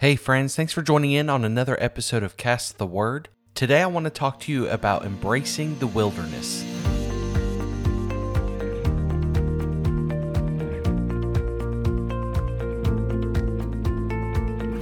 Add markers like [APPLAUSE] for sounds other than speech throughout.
Hey, friends, thanks for joining in on another episode of Cast the Word. Today, I want to talk to you about embracing the wilderness.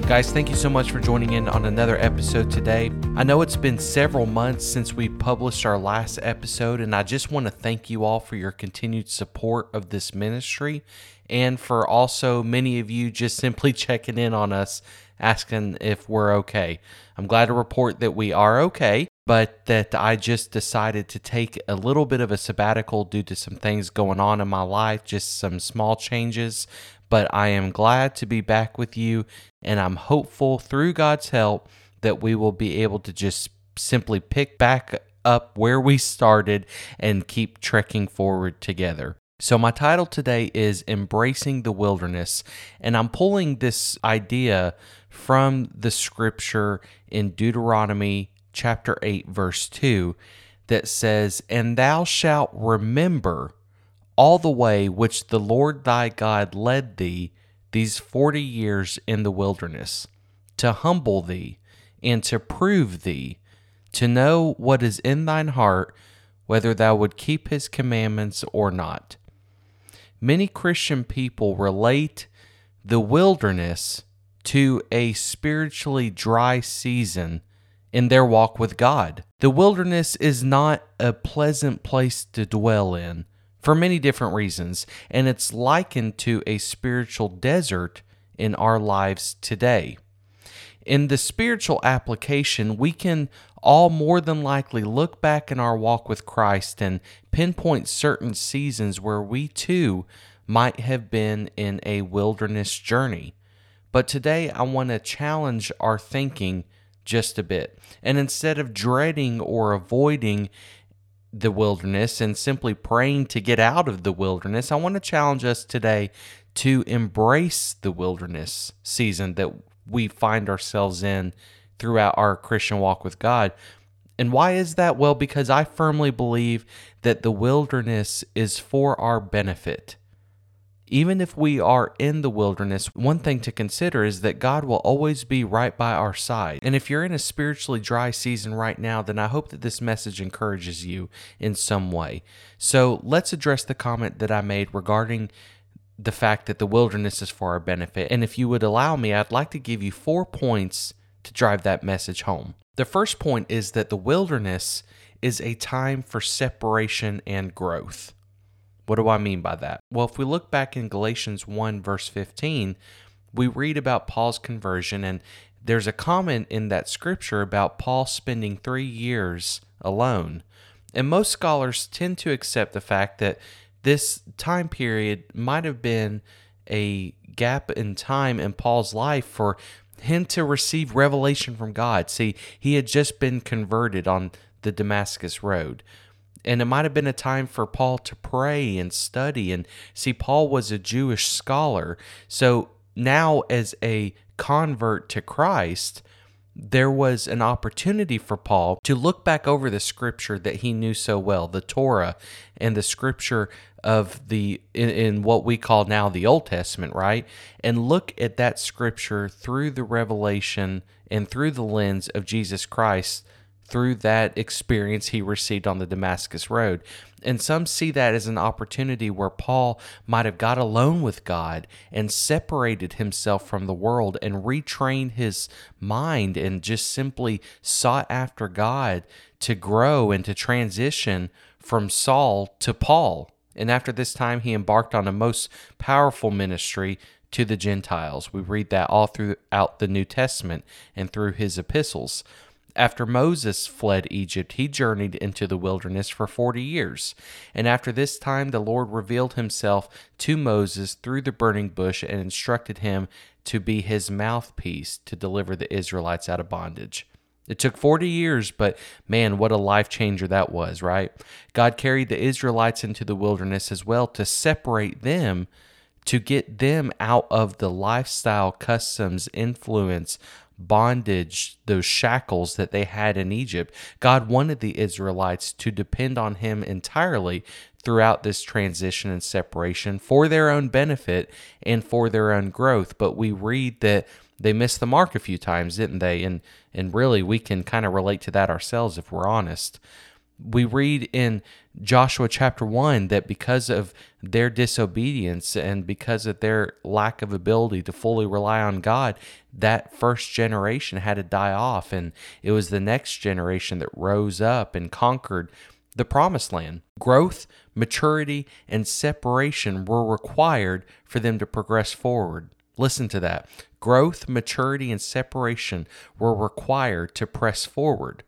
Guys, thank you so much for joining in on another episode today. I know it's been several months since we published our last episode, and I just want to thank you all for your continued support of this ministry and for also many of you just simply [LAUGHS] checking in on us, asking if we're okay. I'm glad to report that we are okay, but that I just decided to take a little bit of a sabbatical due to some things going on in my life, just some small changes but I am glad to be back with you, and I'm hopeful through God's help that we will be able to just simply pick back up where we started and keep trekking forward together. So, my title today is Embracing the Wilderness, and I'm pulling this idea from the scripture in Deuteronomy chapter 8, verse 2, that says, And thou shalt remember all the way which the Lord thy God led thee these forty years in the wilderness, to humble thee and to prove thee, to know what is in thine heart, whether thou would keep his commandments or not. Many Christian people relate the wilderness to a spiritually dry season in their walk with God. The wilderness is not a pleasant place to dwell in for many different reasons, and it's likened to a spiritual desert in our lives today. In the spiritual application, we can all more than likely look back in our walk with Christ and pinpoint certain seasons where we too might have been in a wilderness journey. But today I want to challenge our thinking just a bit. And instead of dreading or avoiding the wilderness and simply praying to get out of the wilderness, I want to challenge us today to embrace the wilderness season that we find ourselves in throughout our Christian walk with God. And why is that? Well, because I firmly believe that the wilderness is for our benefit. Even if we are in the wilderness, one thing to consider is that God will always be right by our side. And if you're in a spiritually dry season right now, then I hope that this message encourages you in some way. So let's address the comment that I made regarding the fact that the wilderness is for our benefit. And if you would allow me, I'd like to give you four points to drive that message home. The first point is that the wilderness is a time for separation and growth. What do I mean by that? Well, if we look back in Galatians 1, verse 15, we read about Paul's conversion, and there's a comment in that scripture about Paul spending three years alone. And most scholars tend to accept the fact that this time period might have been a gap in time in Paul's life for him to receive revelation from God. See, he had just been converted on the Damascus Road. And it might have been a time for Paul to pray and study. And see, Paul was a Jewish scholar. So now, as a convert to Christ, there was an opportunity for Paul to look back over the scripture that he knew so well, the Torah and the scripture of the in, in, what we call now the Old Testament, right? And look at that scripture through the revelation and through the lens of Jesus Christ through that experience he received on the Damascus Road. And some see that as an opportunity where Paul might have got alone with God and separated himself from the world and retrained his mind and just simply sought after God to grow and to transition from Saul to Paul. And after this time, he embarked on a most powerful ministry to the Gentiles. We read that all throughout the New Testament and through his epistles. After Moses fled Egypt, he journeyed into the wilderness for 40 years. And after this time, the Lord revealed himself to Moses through the burning bush and instructed him to be his mouthpiece to deliver the Israelites out of bondage. It took 40 years, but man, what a life changer that was, right? God carried the Israelites into the wilderness as well to separate them, to get them out of the lifestyle, customs, influence bondage, those shackles that they had in Egypt. God wanted the Israelites to depend on Him entirely throughout this transition and separation for their own benefit and for their own growth. But we read that They missed the mark a few times, didn't they? And and really we can kind of relate to that ourselves if we're honest. We read in Joshua chapter 1 that because of their disobedience and because of their lack of ability to fully rely on God, that first generation had to die off. And it was the next generation that rose up and conquered the promised land. Growth, maturity, and separation were required for them to progress forward. Listen to that. Growth, maturity, and separation were required to press forward,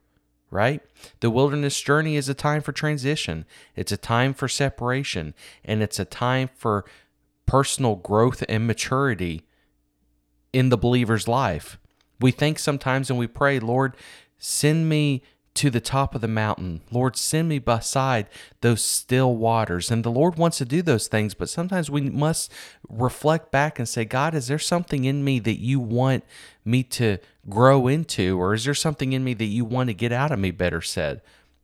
right? The wilderness journey is a time for transition, it's a time for separation, and it's a time for personal growth and maturity in the believer's life. We think sometimes and we pray, Lord, send me to the top of the mountain. Lord, send me beside those still waters. And the Lord wants to do those things, but sometimes we must reflect back and say, God, is there something in me that you want me to grow into? Or is there something in me that you want to get out of me, better said?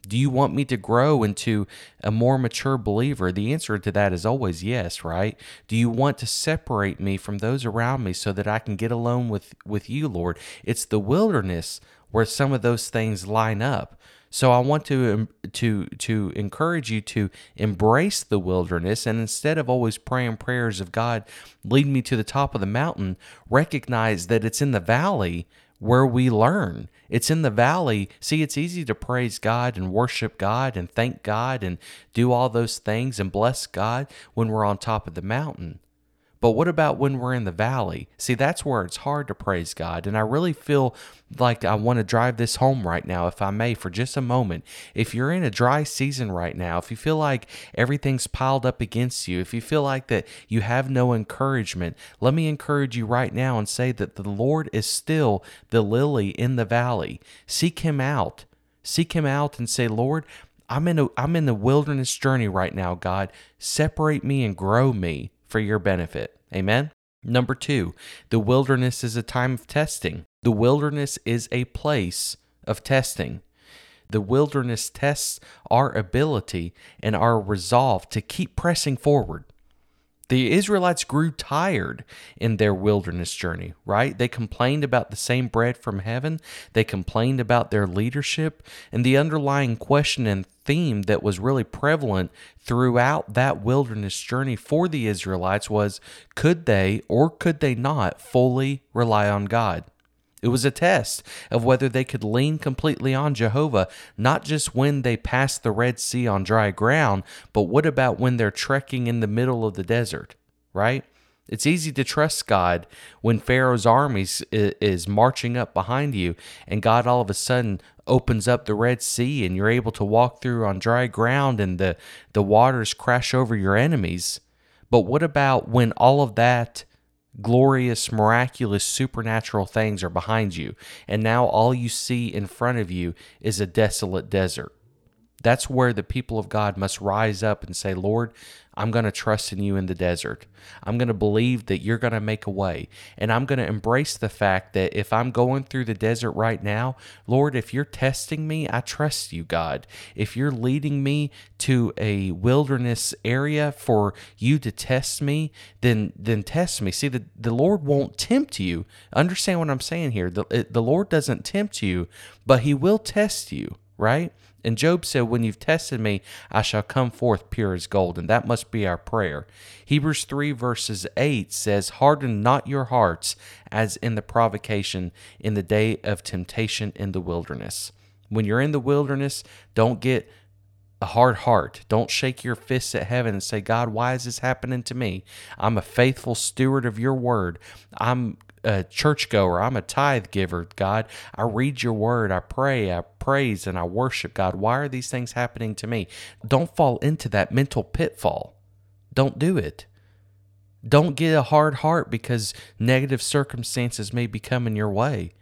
Do you want me to grow into a more mature believer? The answer to that is always yes, right? Do you want to separate me from those around me so that I can get alone with, with you, Lord? It's the wilderness where some of those things line up. So I want to to to encourage you to embrace the wilderness and instead of always praying prayers of God lead me to the top of the mountain, recognize that it's in the valley where we learn. It's in the valley. See, it's easy to praise God and worship God and thank God and do all those things and bless God when we're on top of the mountain. But what about when we're in the valley? See, that's where it's hard to praise God. And I really feel like I want to drive this home right now, if I may, for just a moment. If you're in a dry season right now, if you feel like everything's piled up against you, if you feel like that you have no encouragement, let me encourage you right now and say that the Lord is still the lily in the valley. Seek Him out. Seek Him out and say, Lord, I'm in a I'm in the wilderness journey right now, God. Separate me and grow me for your benefit. Amen. Number two, the wilderness is a time of testing. The wilderness is a place of testing. The wilderness tests our ability and our resolve to keep pressing forward. The Israelites grew tired in their wilderness journey, right? They complained about the same bread from heaven. They complained about their leadership. And the underlying question and theme that was really prevalent throughout that wilderness journey for the Israelites was could they or could they not fully rely on God? It was a test of whether they could lean completely on Jehovah, not just when they passed the Red Sea on dry ground, but what about when they're trekking in the middle of the desert, right? It's easy to trust God when Pharaoh's armies is marching up behind you and God all of a sudden opens up the Red Sea and you're able to walk through on dry ground and the, the waters crash over your enemies. But what about when all of that glorious, miraculous, supernatural things are behind you, and now all you see in front of you is a desolate desert. That's where the people of God must rise up and say, Lord, I'm going to trust in you in the desert. I'm going to believe that you're going to make a way. And I'm going to embrace the fact that if I'm going through the desert right now, Lord, if you're testing me, I trust you, God. If you're leading me to a wilderness area for you to test me, then then test me. See, the, the Lord won't tempt you. Understand what I'm saying here. The, the Lord doesn't tempt you, but he will test you, right? And Job said, When you've tested me, I shall come forth pure as gold. And that must be our prayer. Hebrews 3, verses 8 says, Harden not your hearts as in the provocation in the day of temptation in the wilderness. When you're in the wilderness, don't get a hard heart. Don't shake your fists at heaven and say, God, why is this happening to me? I'm a faithful steward of your word. I'm a churchgoer. I'm a tithe giver, God. I read your word. I pray. I praise and I worship God. Why are these things happening to me? Don't fall into that mental pitfall. Don't do it. Don't get a hard heart because negative circumstances may be coming your way.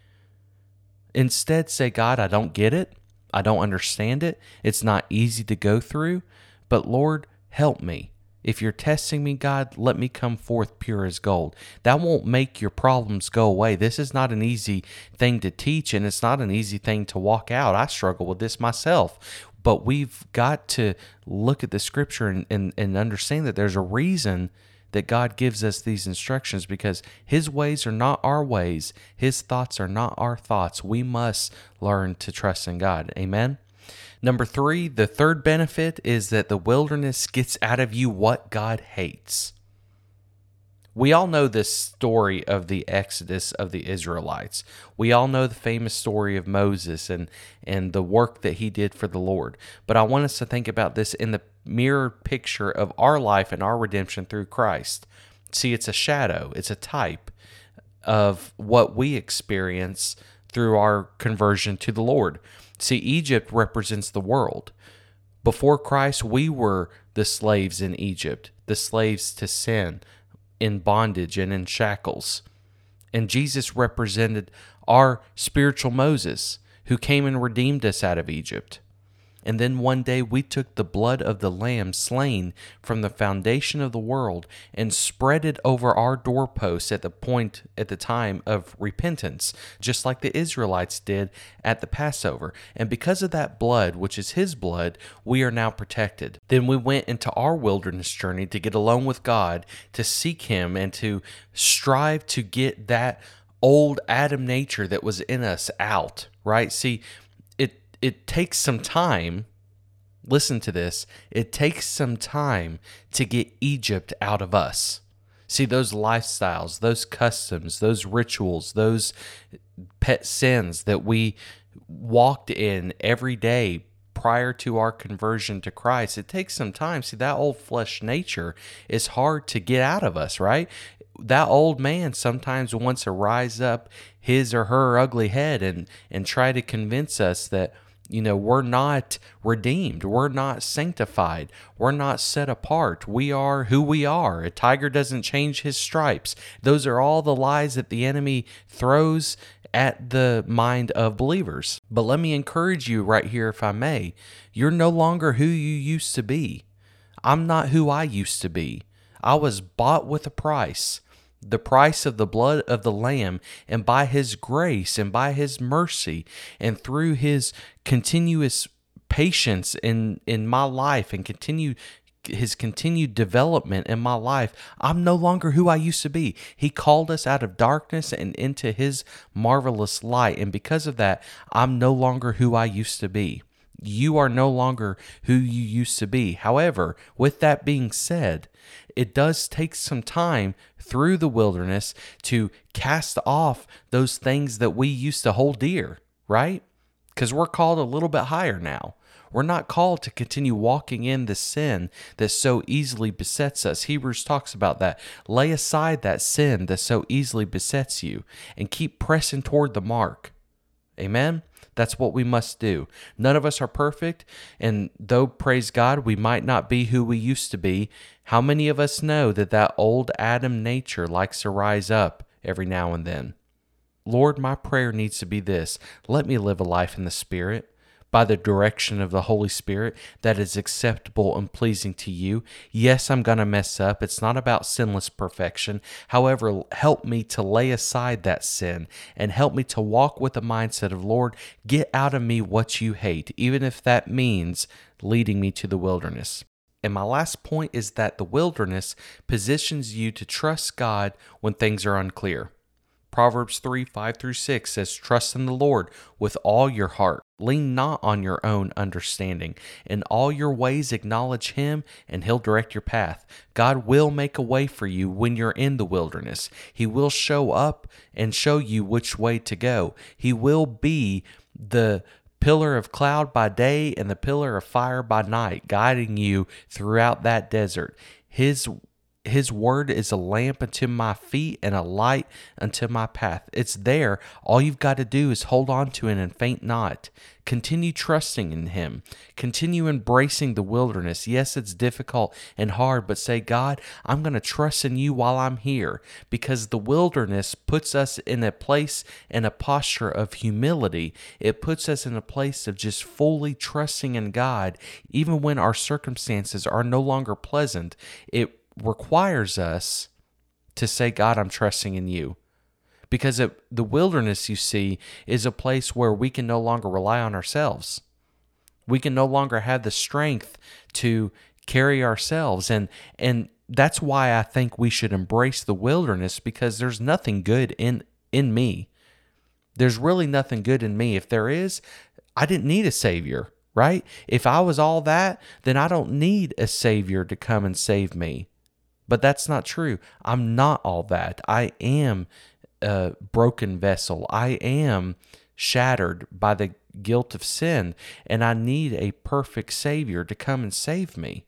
Instead, say, God, I don't get it. I don't understand it. It's not easy to go through, but Lord, help me. If you're testing me, God, let me come forth pure as gold. That won't make your problems go away. This is not an easy thing to teach, and it's not an easy thing to walk out. I struggle with this myself. But we've got to look at the scripture and, and, and understand that there's a reason that God gives us these instructions because His ways are not our ways, His thoughts are not our thoughts. We must learn to trust in God. Amen. Number three, the third benefit is that the wilderness gets out of you what God hates. We all know this story of the exodus of the Israelites. We all know the famous story of Moses and, and the work that he did for the Lord. But I want us to think about this in the mirror picture of our life and our redemption through Christ. See, it's a shadow, it's a type of what we experience through our conversion to the Lord. See, Egypt represents the world. Before Christ, we were the slaves in Egypt, the slaves to sin in bondage and in shackles. And Jesus represented our spiritual Moses who came and redeemed us out of Egypt. And then one day we took the blood of the Lamb slain from the foundation of the world and spread it over our doorposts at the point at the time of repentance, just like the Israelites did at the Passover. And because of that blood, which is His blood, we are now protected. Then we went into our wilderness journey to get alone with God, to seek Him, and to strive to get that old Adam nature that was in us out, right? See, it takes some time. Listen to this. It takes some time to get Egypt out of us. See, those lifestyles, those customs, those rituals, those pet sins that we walked in every day prior to our conversion to Christ, it takes some time. See, that old flesh nature is hard to get out of us, right? That old man sometimes wants to rise up his or her ugly head and, and try to convince us that you know, we're not redeemed. We're not sanctified. We're not set apart. We are who we are. A tiger doesn't change his stripes. Those are all the lies that the enemy throws at the mind of believers. But let me encourage you right here, if I may. You're no longer who you used to be. I'm not who I used to be. I was bought with a price the price of the blood of the Lamb, and by His grace and by His mercy, and through His continuous patience in, in my life and continue his continued development in my life, I'm no longer who I used to be. He called us out of darkness and into his marvelous light. And because of that, I'm no longer who I used to be. You are no longer who you used to be. However, with that being said, it does take some time through the wilderness to cast off those things that we used to hold dear, right? Because we're called a little bit higher now. We're not called to continue walking in the sin that so easily besets us. Hebrews talks about that. Lay aside that sin that so easily besets you and keep pressing toward the mark. Amen. That's what we must do. None of us are perfect, and though, praise God, we might not be who we used to be, how many of us know that that old Adam nature likes to rise up every now and then? Lord, my prayer needs to be this let me live a life in the Spirit by the direction of the Holy Spirit that is acceptable and pleasing to you. Yes, I'm going to mess up. It's not about sinless perfection. However, help me to lay aside that sin and help me to walk with the mindset of, Lord, get out of me what you hate, even if that means leading me to the wilderness. And my last point is that the wilderness positions you to trust God when things are unclear. Proverbs 3 5 through 6 says, Trust in the Lord with all your heart. Lean not on your own understanding. In all your ways, acknowledge Him, and He'll direct your path. God will make a way for you when you're in the wilderness. He will show up and show you which way to go. He will be the pillar of cloud by day and the pillar of fire by night, guiding you throughout that desert. His his word is a lamp unto my feet and a light unto my path. It's there. All you've got to do is hold on to it and faint not. Continue trusting in Him. Continue embracing the wilderness. Yes, it's difficult and hard, but say, God, I'm going to trust in you while I'm here because the wilderness puts us in a place and a posture of humility. It puts us in a place of just fully trusting in God, even when our circumstances are no longer pleasant. It requires us to say, God, I'm trusting in you. Because it, the wilderness, you see, is a place where we can no longer rely on ourselves. We can no longer have the strength to carry ourselves. And, and that's why I think we should embrace the wilderness because there's nothing good in in me. There's really nothing good in me. If there is, I didn't need a savior, right? If I was all that, then I don't need a savior to come and save me. But that's not true. I'm not all that. I am a broken vessel. I am shattered by the guilt of sin, and I need a perfect Savior to come and save me.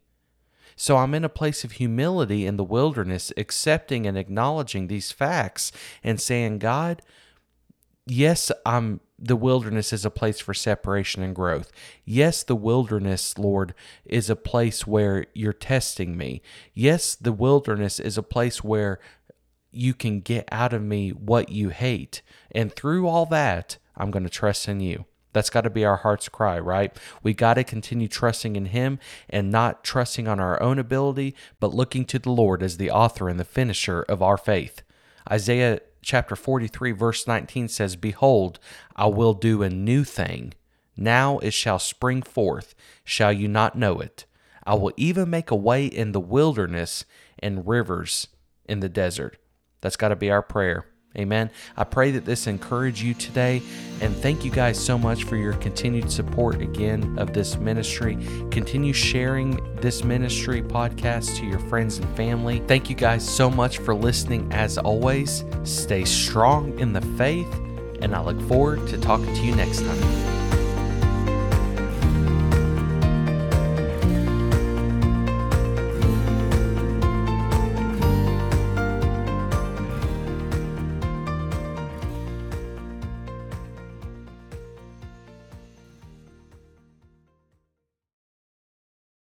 So I'm in a place of humility in the wilderness, accepting and acknowledging these facts and saying, God, yes, I'm the wilderness is a place for separation and growth. Yes, the wilderness, Lord, is a place where you're testing me. Yes, the wilderness is a place where you can get out of me what you hate. And through all that, I'm going to trust in you. That's got to be our heart's cry, right? We got to continue trusting in Him and not trusting on our own ability, but looking to the Lord as the author and the finisher of our faith. Isaiah chapter 43, verse 19 says, Behold, I will do a new thing. Now it shall spring forth. Shall you not know it? I will even make a way in the wilderness and rivers in the desert. That's got to be our prayer. Amen. I pray that this encourage you today. And thank you guys so much for your continued support again of this ministry. Continue sharing this ministry podcast to your friends and family. Thank you guys so much for listening as always. Stay strong in the faith, and I look forward to talking to you next time.